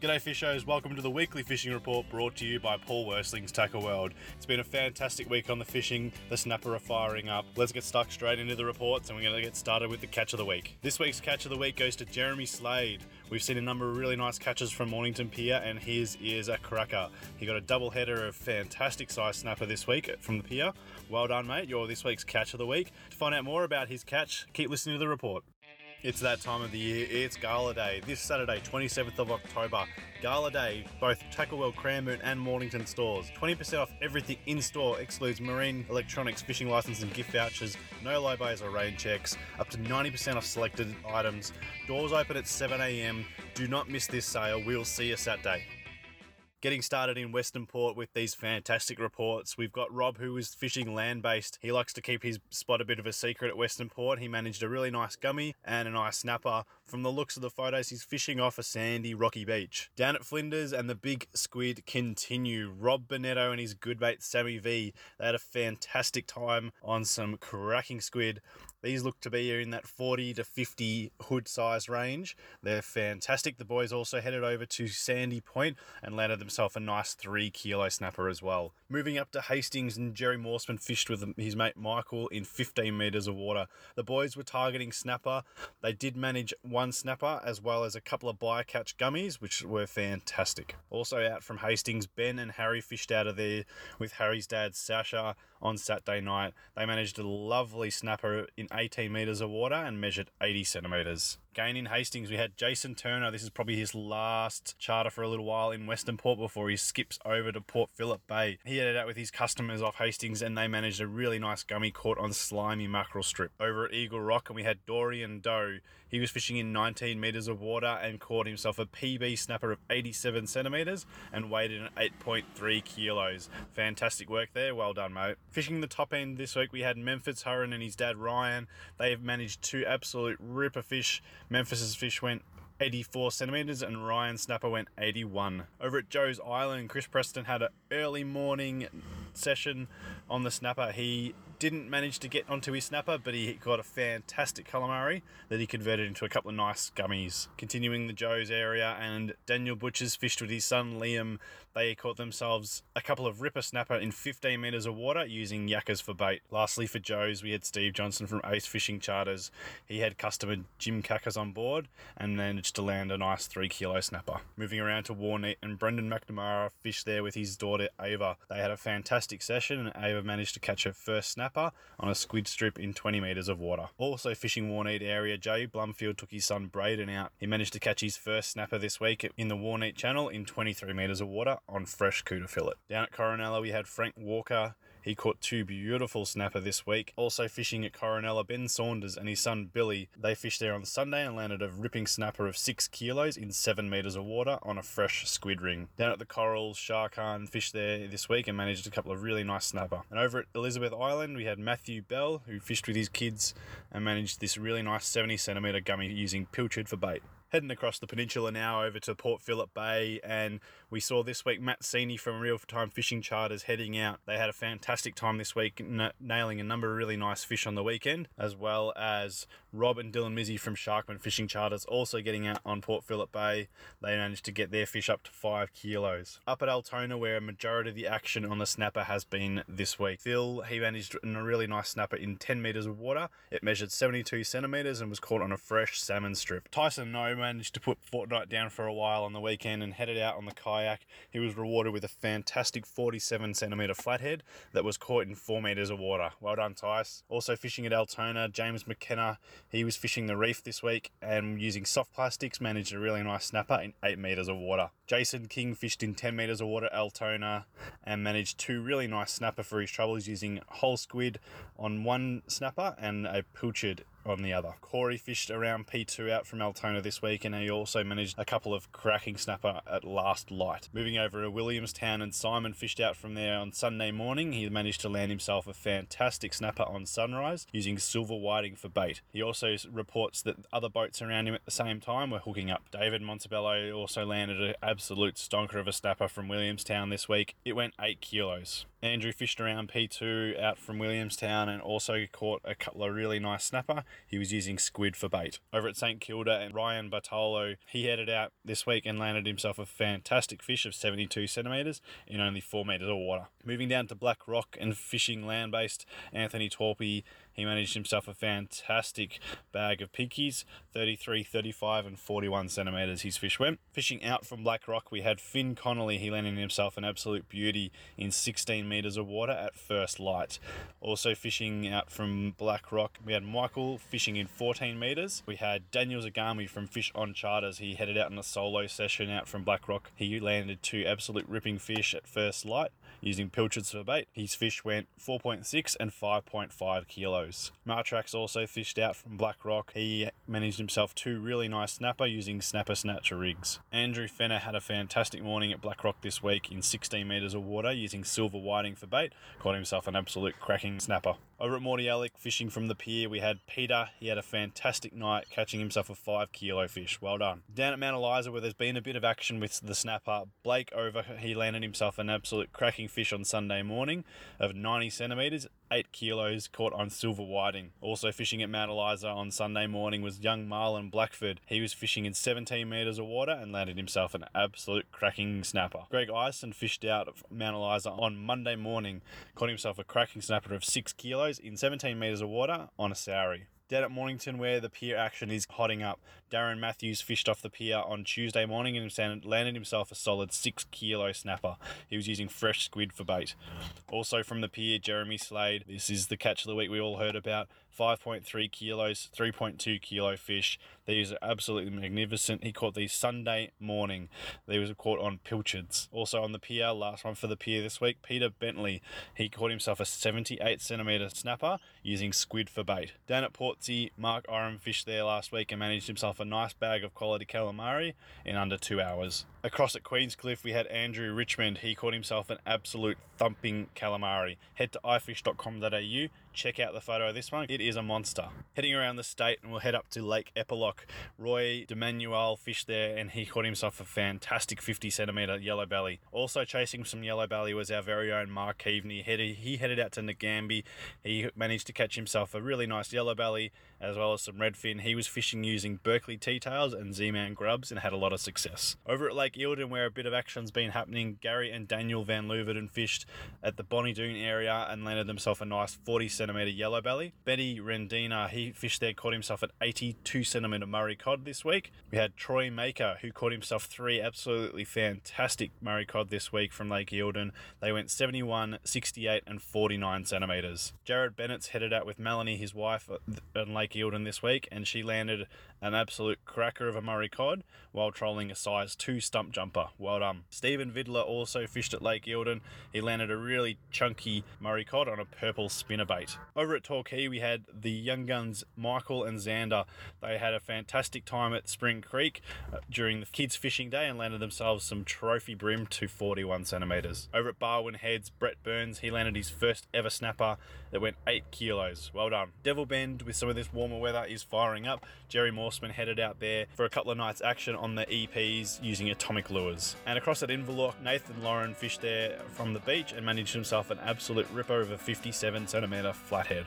G'day fishers, welcome to the weekly fishing report brought to you by Paul Worsteling's Tackle World. It's been a fantastic week on the fishing, the snapper are firing up. Let's get stuck straight into the reports and we're going to get started with the catch of the week. This week's catch of the week goes to Jeremy Slade. We've seen a number of really nice catches from Mornington Pier and his is a cracker. He got a double header of fantastic size snapper this week from the pier. Well done mate, you're this week's catch of the week. To find out more about his catch, keep listening to the report. It's that time of the year. It's Gala Day. This Saturday, 27th of October. Gala Day, both Tackle World Cranbourne and Mornington stores. 20% off everything in store excludes marine electronics, fishing license and gift vouchers, no low buys or rain checks, up to 90% off selected items. Doors open at 7am. Do not miss this sale. We'll see you Saturday getting started in Western Port with these fantastic reports. We've got Rob, who is fishing land based. He likes to keep his spot a bit of a secret at Western Port. He managed a really nice gummy and a nice snapper. From the looks of the photos, he's fishing off a sandy, rocky beach. Down at Flinders and the big squid continue. Rob Bonetto and his good mate Sammy V, they had a fantastic time on some cracking squid. These look to be in that 40 to 50 hood size range. They're fantastic. The boys also headed over to Sandy Point and landed themselves a nice three kilo snapper as well. Moving up to Hastings and Jerry Morseman fished with his mate Michael in 15 metres of water. The boys were targeting snapper. They did manage one snapper as well as a couple of bycatch gummies, which were fantastic. Also out from Hastings, Ben and Harry fished out of there with Harry's dad Sasha on Saturday night. They managed a lovely snapper in 18 metres of water and measured 80 centimetres. Again in Hastings, we had Jason Turner. This is probably his last charter for a little while in Western Port before he skips over to Port Phillip Bay. He headed out with his customers off Hastings and they managed a really nice gummy caught on slimy mackerel strip. Over at Eagle Rock, and we had Dorian Doe. He was fishing in 19 metres of water and caught himself a PB snapper of 87 centimetres and weighed in at 8.3 kilos. Fantastic work there. Well done, mate. Fishing the top end this week, we had Memphis Hurren and his dad Ryan. They have managed two absolute ripper fish Memphis's fish went 84 centimeters and Ryan Snapper went 81. Over at Joe's Island, Chris Preston had an early morning session on the snapper. He didn't manage to get onto his snapper, but he got a fantastic calamari that he converted into a couple of nice gummies. Continuing the Joe's area, and Daniel Butchers fished with his son Liam. They caught themselves a couple of ripper snapper in 15 metres of water using yakkers for bait. Lastly, for Joe's, we had Steve Johnson from Ace Fishing Charters. He had customer Jim Cackers on board and managed to land a nice three kilo snapper. Moving around to Warneet, and Brendan McNamara fished there with his daughter Ava. They had a fantastic session, and Ava managed to catch her first snapper snapper on a squid strip in 20 metres of water. Also fishing Warneet area, Jay Blumfield took his son Braden out. He managed to catch his first snapper this week in the Warneet Channel in 23 metres of water on fresh couta fillet. Down at Corinella, we had Frank Walker he caught two beautiful snapper this week. Also fishing at Corinella, Ben Saunders and his son Billy. They fished there on Sunday and landed a ripping snapper of six kilos in seven meters of water on a fresh squid ring. Down at the Corals, Sharkan fished there this week and managed a couple of really nice snapper. And over at Elizabeth Island, we had Matthew Bell who fished with his kids and managed this really nice 70 centimeter gummy using pilchard for bait heading across the peninsula now over to Port Phillip Bay, and we saw this week Matt Sini from Real Time Fishing Charters heading out. They had a fantastic time this week, n- nailing a number of really nice fish on the weekend, as well as Rob and Dylan Mizzy from Sharkman Fishing Charters also getting out on Port Phillip Bay. They managed to get their fish up to five kilos. Up at Altona, where a majority of the action on the snapper has been this week, Phil he managed a really nice snapper in 10 meters of water. It measured 72 centimeters and was caught on a fresh salmon strip. Tyson No managed to put Fortnite down for a while on the weekend and headed out on the kayak. He was rewarded with a fantastic 47 centimeter flathead that was caught in 4 meters of water. Well done, Tice. Also fishing at Altona, James McKenna. He was fishing the reef this week and using soft plastics managed a really nice snapper in 8 meters of water. Jason King fished in 10 meters of water at Altona and managed two really nice snapper for his troubles using whole squid on one snapper and a pilchard on the other. Corey fished around P2 out from Altona this week and he also managed a couple of cracking snapper at last light. Moving over to Williamstown and Simon fished out from there on Sunday morning. He managed to land himself a fantastic snapper on sunrise using silver whiting for bait. He also reports that other boats around him at the same time were hooking up. David Montebello also landed an absolute stonker of a snapper from Williamstown this week. It went 8 kilos. Andrew fished around P2 out from Williamstown and also caught a couple of really nice snapper he was using squid for bait. Over at St Kilda and Ryan Bartolo, he headed out this week and landed himself a fantastic fish of 72 centimetres in only 4 metres of water. Moving down to Black Rock and fishing land based, Anthony Torpy he managed himself a fantastic bag of pinkies 33, 35, and 41 centimetres his fish went. Fishing out from Black Rock, we had Finn Connolly. He landed himself an absolute beauty in 16 metres of water at first light. Also, fishing out from Black Rock, we had Michael fishing in 14 metres. We had Daniel Zagami from Fish on Charters. He headed out in a solo session out from Black Rock. He landed two absolute ripping fish at first light using pilchards for bait. His fish went 4.6 and 5.5 kilos. Martrax also fished out from Black Rock. He managed himself two really nice snapper using snapper snatcher rigs. Andrew Fenner had a fantastic morning at Black Rock this week in 16 metres of water using silver whiting for bait. Caught himself an absolute cracking snapper. Over at Mordialloc, fishing from the pier, we had Peter. He had a fantastic night catching himself a five kilo fish. Well done. Down at Mount Eliza, where there's been a bit of action with the snapper, Blake over, he landed himself an absolute cracking fish on Sunday morning of 90 centimetres 8 kilos caught on silver whiting. Also fishing at Mount Eliza on Sunday morning was young Marlon Blackford. He was fishing in 17 metres of water and landed himself an absolute cracking snapper. Greg Ison fished out of Mount Eliza on Monday morning, caught himself a cracking snapper of 6 kilos in 17 metres of water on a saury. Down at Mornington, where the pier action is hotting up, Darren Matthews fished off the pier on Tuesday morning and landed himself a solid six kilo snapper. He was using fresh squid for bait. Also from the pier, Jeremy Slade. This is the catch of the week we all heard about. 5.3 kilos, 3.2 kilo fish. These are absolutely magnificent. He caught these Sunday morning. They was caught on pilchards. Also on the pier, last one for the pier this week, Peter Bentley. He caught himself a 78 centimeter snapper using squid for bait. Down at Portsea, Mark Oram fished there last week and managed himself a nice bag of quality calamari in under two hours. Across at Queenscliff, we had Andrew Richmond. He caught himself an absolute thumping calamari. Head to ifish.com.au, check out the photo of this one. It is a monster. Heading around the state, and we'll head up to Lake Eppalock. Roy Demanuel fished there, and he caught himself a fantastic 50 centimetre yellow belly. Also chasing some yellow belly was our very own Mark Keaveney. He headed out to Nagambie. He managed to catch himself a really nice yellow belly as well as some redfin. He was fishing using Berkley T-tails and Z-Man grubs and had a lot of success. Over at Lake Eildon, where a bit of action's been happening, Gary and Daniel Van Leeuwarden fished at the Bonnie Doon area and landed themselves a nice 40 centimetre yellow belly. Betty Rendina, he fished there, caught himself an 82 centimetre Murray cod this week. We had Troy Maker, who caught himself three absolutely fantastic Murray cod this week from Lake Eildon. They went 71, 68, and 49 centimetres. Jared Bennett's headed out with Melanie, his wife, on Lake Lake Eildon this week, and she landed an absolute cracker of a Murray cod while trolling a size 2 stump jumper. Well done. Stephen Vidler also fished at Lake Eildon. He landed a really chunky Murray cod on a purple spinnerbait. Over at Torquay, we had the young guns Michael and Xander. They had a fantastic time at Spring Creek uh, during the kids' fishing day and landed themselves some trophy bream to 41 centimetres. Over at Barwon Heads, Brett Burns, he landed his first ever snapper that went 8 kilos. Well done. Devil Bend, with some of this warmer weather, is firing up. Jerry Morseman headed out there for a couple of nights action on the EPs using atomic lures. And across at Inverloch, Nathan Lauren fished there from the beach and managed himself an absolute ripper of a 57 centimetre flathead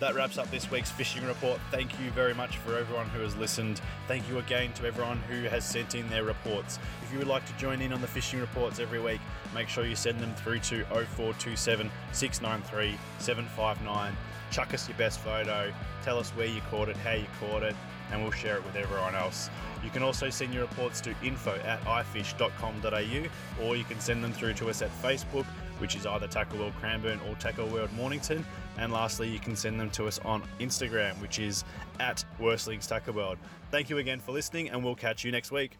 that wraps up this week's fishing report. Thank you very much for everyone who has listened. Thank you again to everyone who has sent in their reports. If you would like to join in on the fishing reports every week, make sure you send them through to 0427 693 759. Chuck us your best photo, tell us where you caught it, how you caught it, and we'll share it with everyone else. You can also send your reports to info at ifish.com.au or you can send them through to us at Facebook, which is either Tackle World Cranbourne or Tackle World Mornington. And lastly, you can send them to us on Instagram, which is at Worstelings Tackle World. Thank you again for listening, and we'll catch you next week.